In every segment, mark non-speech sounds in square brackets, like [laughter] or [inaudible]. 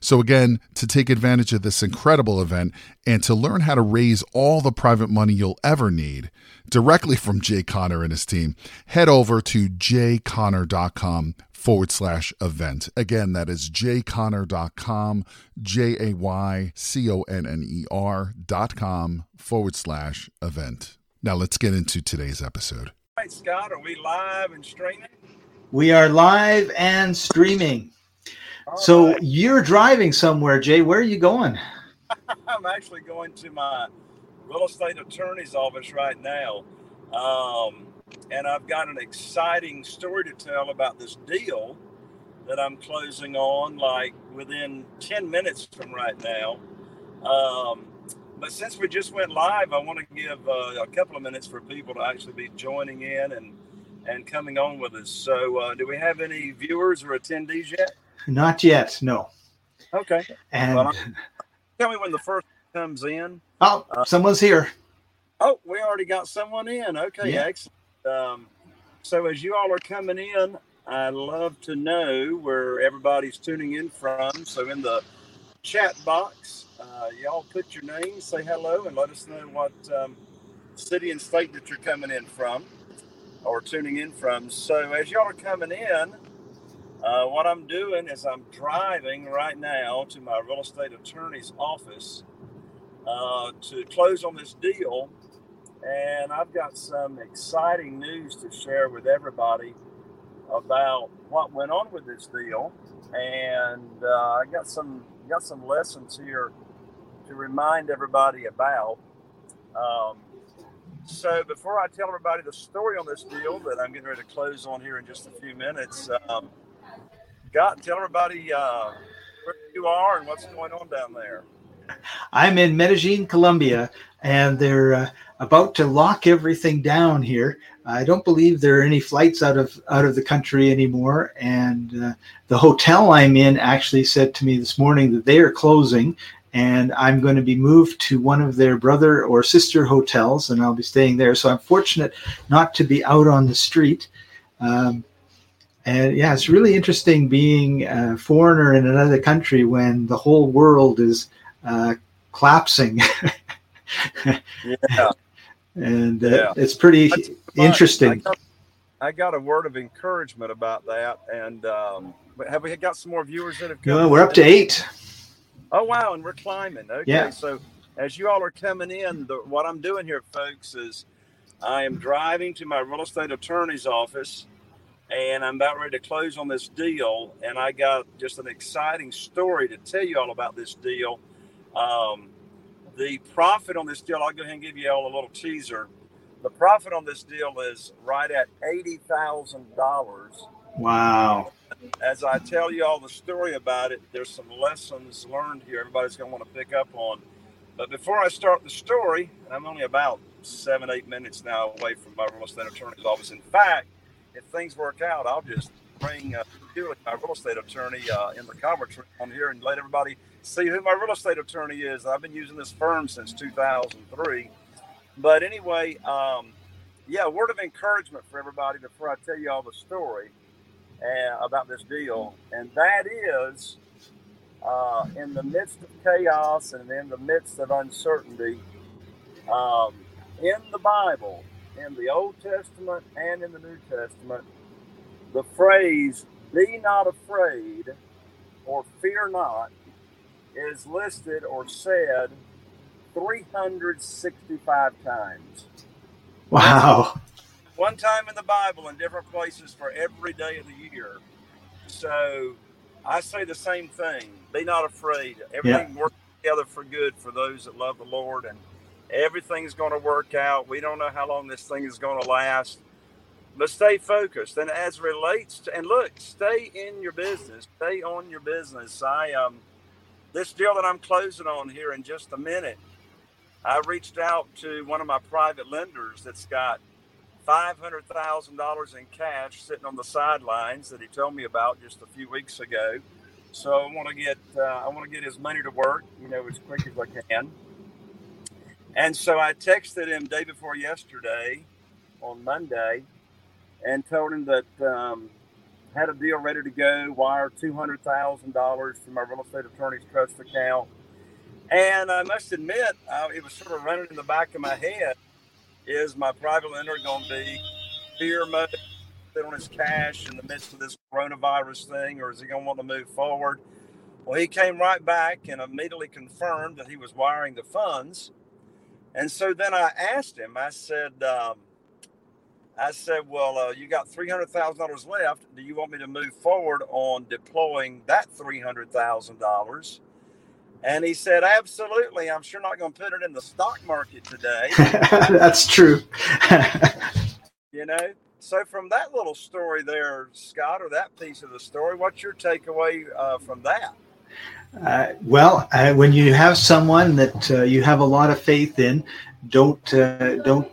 So, again, to take advantage of this incredible event and to learn how to raise all the private money you'll ever need directly from Jay Conner and his team, head over to jayconner.com forward slash event. Again, that is jayconner.com, J A Y C O N N E R dot com forward slash event. Now let's get into today's episode. All right, Scott, are we live and streaming? We are live and streaming. All so right. you're driving somewhere, Jay. Where are you going? [laughs] I'm actually going to my real estate attorney's office right now. Um, and I've got an exciting story to tell about this deal that I'm closing on like within 10 minutes from right now. Um, but since we just went live, I want to give uh, a couple of minutes for people to actually be joining in and and coming on with us. So, uh, do we have any viewers or attendees yet? Not yet. No. Okay. And Well, Tell me when the first comes in. oh, someone's here. Oh, we already got someone in. Okay, Yeah. excellent. Um, so as you all are coming in, I'd love to know where everybody's tuning in from. So in the chat box, uh, y'all put your name, say hello, and let us know what um, city and state that you're coming in from or tuning in from. So as y'all are coming in, uh, what I'm doing is I'm driving right now to my real estate attorney's office uh, to close on this deal and I've got some exciting news to share with everybody about what went on with this deal, and uh, I got some got some lessons here to remind everybody about. Um, so before I tell everybody the story on this deal that I'm getting ready to close on here in just a few minutes, um, Scott, tell everybody uh, where you are and what's going on down there. I'm in Medellin, Colombia, and they're uh, about to lock everything down here. I don't believe there are any flights out of out of the country anymore. And uh, the hotel I'm in actually said to me this morning that they are closing, and I'm going to be moved to one of their brother or sister hotels, and I'll be staying there. So I'm fortunate not to be out on the street. Um, and yeah, it's really interesting being a foreigner in another country when the whole world is uh, collapsing. Yeah. [laughs] and uh, Yeah. it's pretty That's interesting. I got, I got a word of encouragement about that. And um, have we got some more viewers that have come? Yeah, we're up to eight. Oh wow, and we're climbing. Okay, Yeah. so as you all are coming in, the, what I'm doing here, folks, is I am driving to my real estate attorney's office, and I'm about ready to close on this deal. And I got just an exciting story to tell you all about this deal. Um, the profit on this deal, I'll go ahead and give you all a little teaser. The profit on this deal is right at eighty thousand dollars Wow. as I tell you all the story about it, there's some lessons learned here everybody's going to want to pick up on. But before I start the story, and I'm only about seven, eight minutes now away from my real estate attorney's office. In fact, if things work out, I'll just bring uh, my real estate attorney, uh, in the conference room on here and let everybody see who my real estate attorney is. I've been using this firm since 2003. But anyway, um, yeah, word of encouragement for everybody before I tell you all the story uh, about this deal. And that is uh, in the midst of chaos and in the midst of uncertainty, um, in the Bible, in the Old Testament and in the New Testament, the phrase, be not afraid or fear not, is listed or said 365 times. Wow. One time in the Bible in different places for every day of the year. So I say the same thing. Be not afraid. Everything yeah. works together for good for those that love the Lord and everything's going to work out. We don't know how long this thing is going to last. But stay focused. And as relates to and look, stay in your business. Stay on your business. I um this deal that I'm closing on here in just a minute I reached out to one of my private lenders that's got $500,000 in cash sitting on the sidelines that he told me about just a few weeks ago. So I want to get uh, I want to get his money to work, you know, as quick as I can. And so I texted him day before yesterday, on Monday, and told him that um, had a deal ready to go. Wire two hundred thousand dollars to my real estate attorney's trust account and I must admit, it was sort of running in the back of my head: is my private lender going to be fear mode, on his cash in the midst of this coronavirus thing, or is he going to want to move forward? Well, he came right back and immediately confirmed that he was wiring the funds. And so then I asked him. I said, um, I said, well, uh, you got three hundred thousand dollars left. Do you want me to move forward on deploying that three hundred thousand dollars? And he said, Absolutely. I'm sure not going to put it in the stock market today. [laughs] That's true. [laughs] you know? So, from that little story there, Scott, or that piece of the story, what's your takeaway uh, from that? Uh, well, uh, when you have someone that uh, you have a lot of faith in, don't uh, don't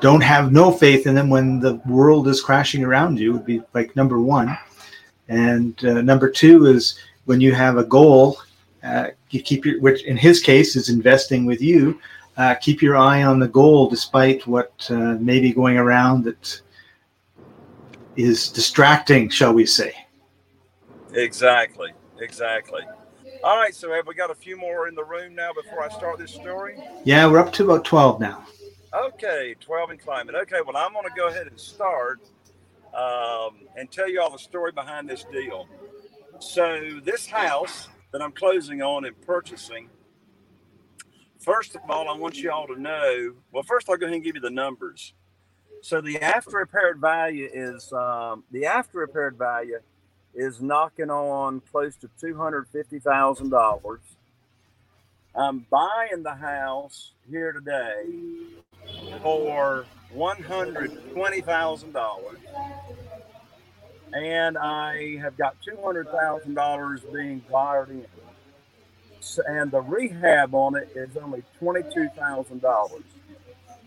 don't have no faith in them when the world is crashing around you. Would be like number one, and uh, number two is when you have a goal uh, you keep your, which in his case is investing with you. Keep your eye on the goal, despite what may be going around that is distracting, shall we say? Exactly, exactly. All right, so have we got a few more in the room now before I start this story? Yeah, we're up to about twelve now. Okay, twelve in climate. Okay, well, I'm going to go ahead and start um, and tell you all the story behind this deal. So, this house that I'm closing on and purchasing. First of all, I want you all to know. Well, first I'll go ahead and give you the numbers. So the after repaired value is um, the after repaired value is knocking on close to $250,000. I'm buying the house here today for $120,000. And I have got $200,000 being wired in. And the rehab on it is only $22,000.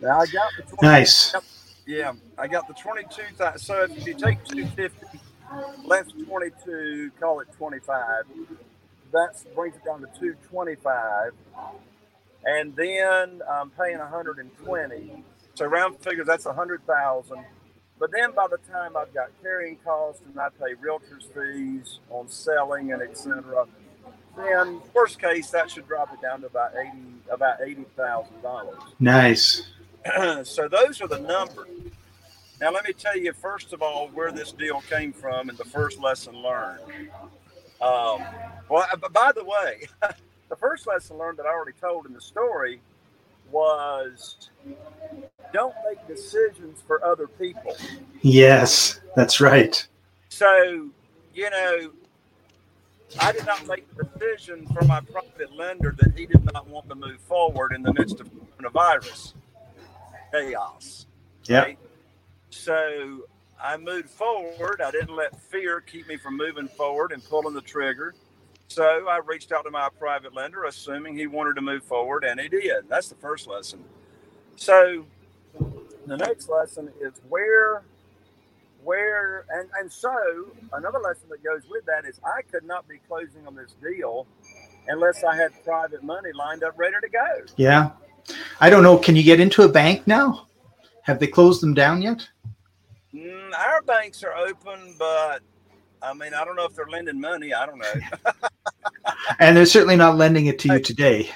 Now I got the 20, nice. Yeah, I got the twenty two thousand. so if you take 250 Less 22, call it 25. That brings it down to 225. And then I'm paying 120. So round figures, that's 100,000. But then by the time I've got carrying costs and I pay realtor's fees on selling and etc., then worst case that should drop it down to about eighty about eighty thousand dollars. Nice. [clears throat] so those are the numbers. Now let me tell you first of all where this deal came from and the first lesson learned. Um, well, by the way, [laughs] the first lesson learned that I already told in the story was don't make decisions for other people. Yes, that's right. So, you know, I did not make the decision for my private lender that he did not want to move forward in the midst of coronavirus chaos. Yeah. Right? So I moved forward. I didn't let fear keep me from moving forward and pulling the trigger. So I reached out to my private lender, assuming he wanted to move forward, and he did. That's the first lesson. So the next lesson is where where and and so another lesson that goes with that is I could not be closing on this deal unless I had private money lined up ready to go. Yeah. I don't know. Can you get into a bank now? Have they closed them down yet? Mm, our banks are open, but I mean, I don't know if they're lending money. I don't know. [laughs] and they're certainly not lending it to you today.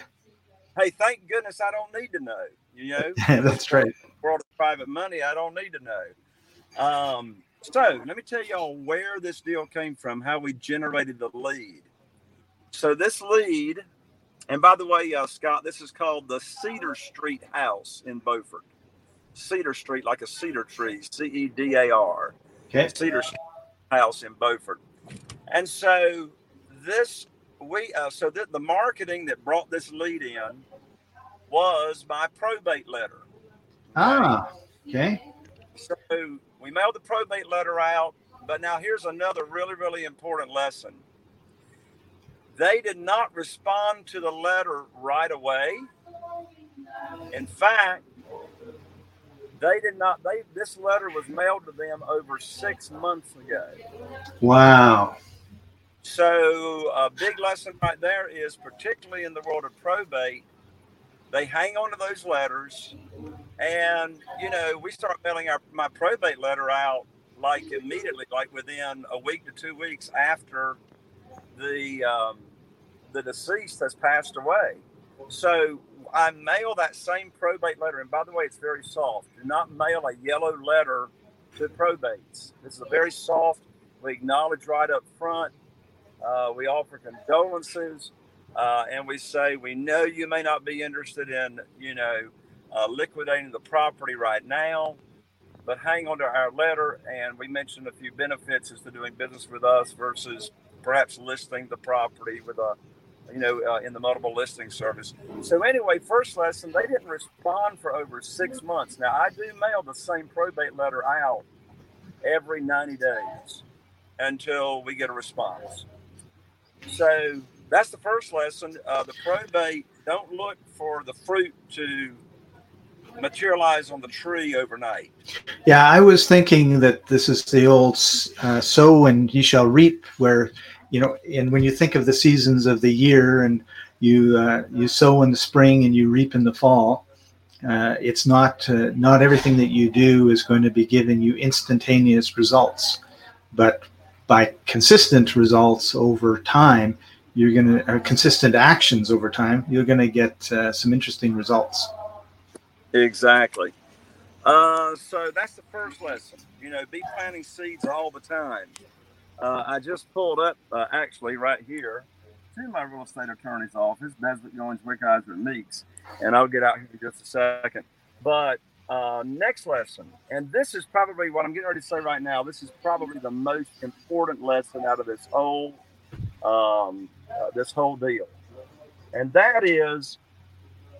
Hey, thank goodness I don't need to know. You know, [laughs] that's right. World of private money, I don't need to know. Um, so let me tell y'all where this deal came from, how we generated the lead. So this lead, and by the way, uh, Scott, this is called the Cedar Street House in Beaufort. Cedar Street, like a cedar tree, C E D A R. Okay. Cedar Street House in Beaufort. And so this we uh, so that the marketing that brought this lead in was my probate letter. Ah, okay. So we mailed the probate letter out, but now here's another really really important lesson. They did not respond to the letter right away. In fact, they did not. They this letter was mailed to them over six months ago. Wow. So a big lesson right there is particularly in the world of probate, they hang on to those letters, and you know we start mailing our my probate letter out like immediately, like within a week to two weeks after the um, the deceased has passed away. So I mail that same probate letter, and by the way, it's very soft. Do not mail a yellow letter to probates. This is a very soft. We acknowledge right up front. Uh, we offer condolences, uh, and we say we know you may not be interested in, you know, uh, liquidating the property right now, but hang on to our letter. And we mentioned a few benefits as to doing business with us versus perhaps listing the property with a you know, uh, in the multiple listing service. So anyway, first lesson, they didn't respond for over six months. Now I do mail the same probate letter out every 90 days until we get a response. So that's the first lesson. Uh, the probate, don't look for the fruit to materialize on the tree overnight. Yeah, I was thinking that this is the old uh, sow and ye shall reap, where you know, and when you think of the seasons of the year and you uh, you sow in the spring and you reap in the fall, uh, it's not uh, not everything that you do is going to be giving you instantaneous results, but by consistent results over time, you're going to consistent actions over time, you're going to get uh, some interesting results. Exactly. Uh, so that's the first lesson. You know, be planting seeds all the time. Uh, I just pulled up uh, actually right here to my real estate attorney's office, Nesbitt Goins Wickheiser Meeks, and I'll get out here in just a second. But uh, next lesson, and this is probably what I'm getting ready to say right now. This is probably the most important lesson out of this whole um, uh, this whole deal, and that is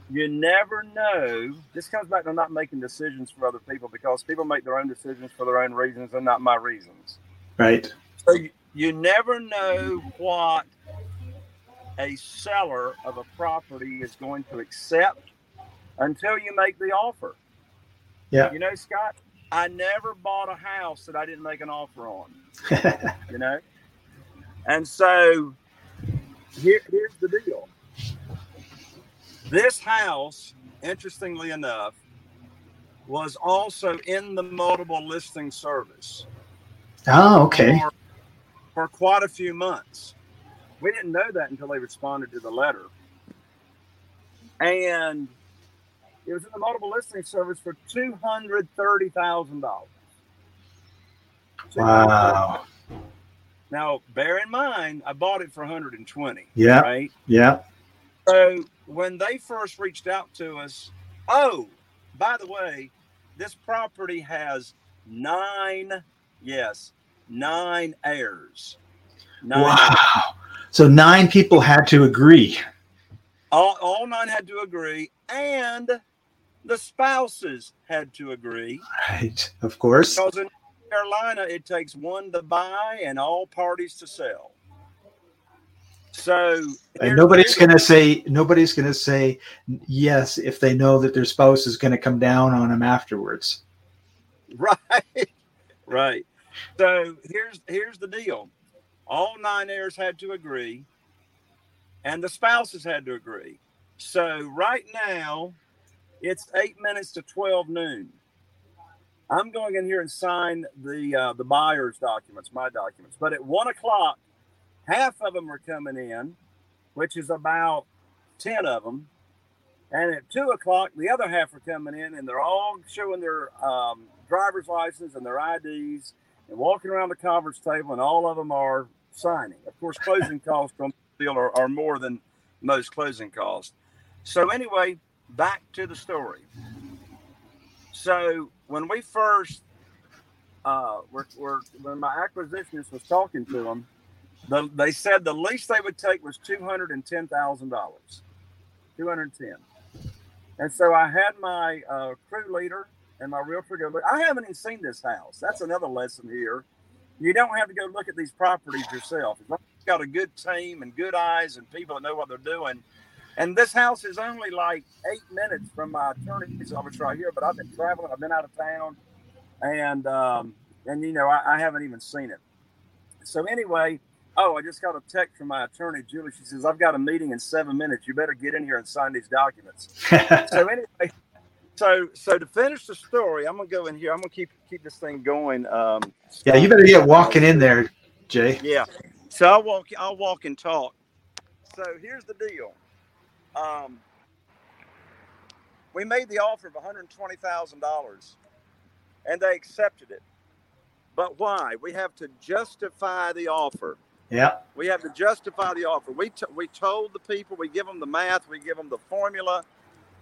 you never know. This comes back to not making decisions for other people because people make their own decisions for their own reasons and not my reasons. Right. So you, never know what a seller of a property is going to accept until you make the offer. Yeah. You know, Scott, I never bought a house that I didn't make an offer on. [laughs] you know? And so here, here's the deal. This house, interestingly enough, was also in the multiple listing service. Oh, okay. For, for quite a few months. We didn't know that until they responded to the letter. And it was in the multiple listing service for two hundred thirty thousand dollars. Wow. Now, bear in mind, I bought it for 120. Yeah. Right. Yeah. So when they first reached out to us, oh, by the way, this property has nine, yes, nine heirs. Nine wow. Heirs. So nine people had to agree. All, all nine had to agree, and the spouses had to agree. Right, of course. Because in Carolina, it takes one to buy and all parties to sell. So and nobody's going to say nobody's going to say yes if they know that their spouse is going to come down on them afterwards. [laughs] Right, right. So here's here's the deal. All nine heirs had to agree, and the spouses had to agree. So right now, it's eight minutes to twelve noon. I'm going in here and sign the uh, the buyer's documents, my documents. But at one o'clock, half of them are coming in, which is about ten of them, and at two o'clock, the other half are coming in, and they're all showing their um, driver's license and their IDs and walking around the conference table, and all of them are signing. Of course, closing [laughs] costs on the deal are, are more than most closing costs. So anyway, back to the story. So when we first, uh, were, were, when my acquisitionist was talking to them, the, they said the least they would take was two hundred and ten thousand dollars, two hundred ten. And so I had my uh, crew leader and my realtor go look. I haven't even seen this house. That's another lesson here. You don't have to go look at these properties yourself. You've got a good team and good eyes and people that know what they're doing. And this house is only like eight minutes from my attorney's office right here, but I've been traveling. I've been out of town, and um, and you know I, I haven't even seen it. So anyway, oh, I just got a text from my attorney, Julie. She says I've got a meeting in seven minutes. You better get in here and sign these documents. [laughs] so anyway, so so to finish the story, I'm gonna go in here. I'm gonna keep keep this thing going. Um, yeah, you better get walking in there, Jay. Yeah. So I'll walk. I'll walk and talk. So here's the deal. Um, we made the offer of $120,000, and they accepted it. But why? We have to justify the offer. Yeah. We have to justify the offer. We t- we told the people. We give them the math. We give them the formula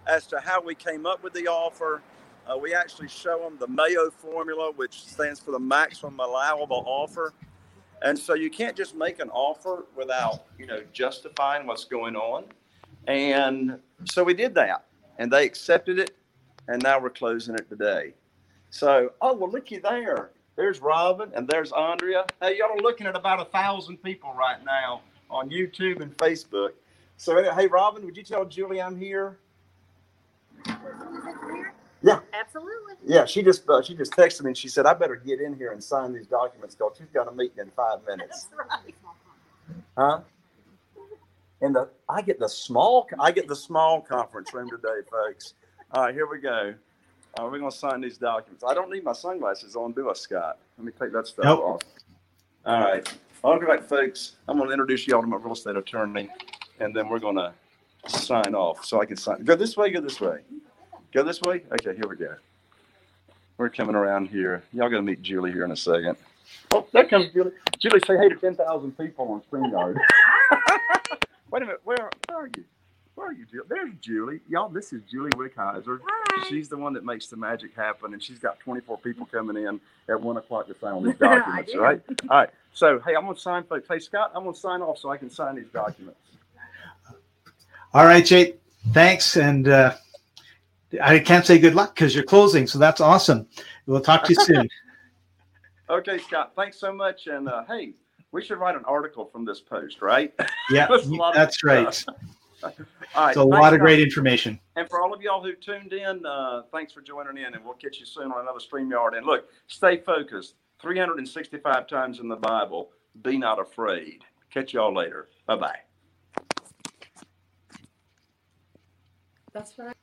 as to how we came up with the offer. Uh, we actually show them the Mayo formula, which stands for the maximum allowable offer. And so you can't just make an offer without, you know, justifying what's going on. And so we did that, and they accepted it, and now we're closing it today. So, oh well, looky there. There's Robin, and there's Andrea. Hey, y'all are looking at about a thousand people right now on YouTube and Facebook. So, hey, Robin, would you tell Julie I'm here? Yeah. Absolutely. Yeah, she just uh, she just texted me and she said I better get in here and sign these documents because she's got a meeting in five minutes. That's [laughs] right. Huh? And the I get the small I get the small conference room today, folks. All right, here we go. Uh, we're gonna sign these documents. I don't need my sunglasses on, do I, Scott? Let me take that stuff Nope. off. All right. All right, folks. I'm gonna introduce y'all to my real estate attorney, and then we're gonna sign off so I can sign. Go this way. Go this way. Go this way. Okay, here we go. We're coming around here. Y'all gonna meet Julie here in a second. Oh, there comes Julie. Julie, say hey to ten thousand people on StreamYard. [laughs] Wait a minute. Where, where are you? Where are you, Julie? There's Julie. Y'all, this is Julie Wickheiser. Hi. She's the one that makes the magic happen, and she's got 24 people coming in at one o'clock to sign these [laughs] documents, right? All right. So, hey, I'm gonna sign, folks. Hey, Scott, I'm gonna sign off so I can sign these documents. All right, Jay. Thanks, and uh, I can't say good luck because you're closing, so that's awesome. We'll talk to you soon. [laughs] Okay, Scott. Thanks so much. And uh, hey, we should write an article from this post, right? Yeah, [laughs] That's a lot of that's right. [laughs] All right. It's a thanks, lot of Scott. great information. And for all of y'all who tuned in, uh, thanks for joining in, and we'll catch you soon on another StreamYard. And look, stay focused. 365 times in the Bible, be not afraid. Catch y'all later. Bye bye. That's right.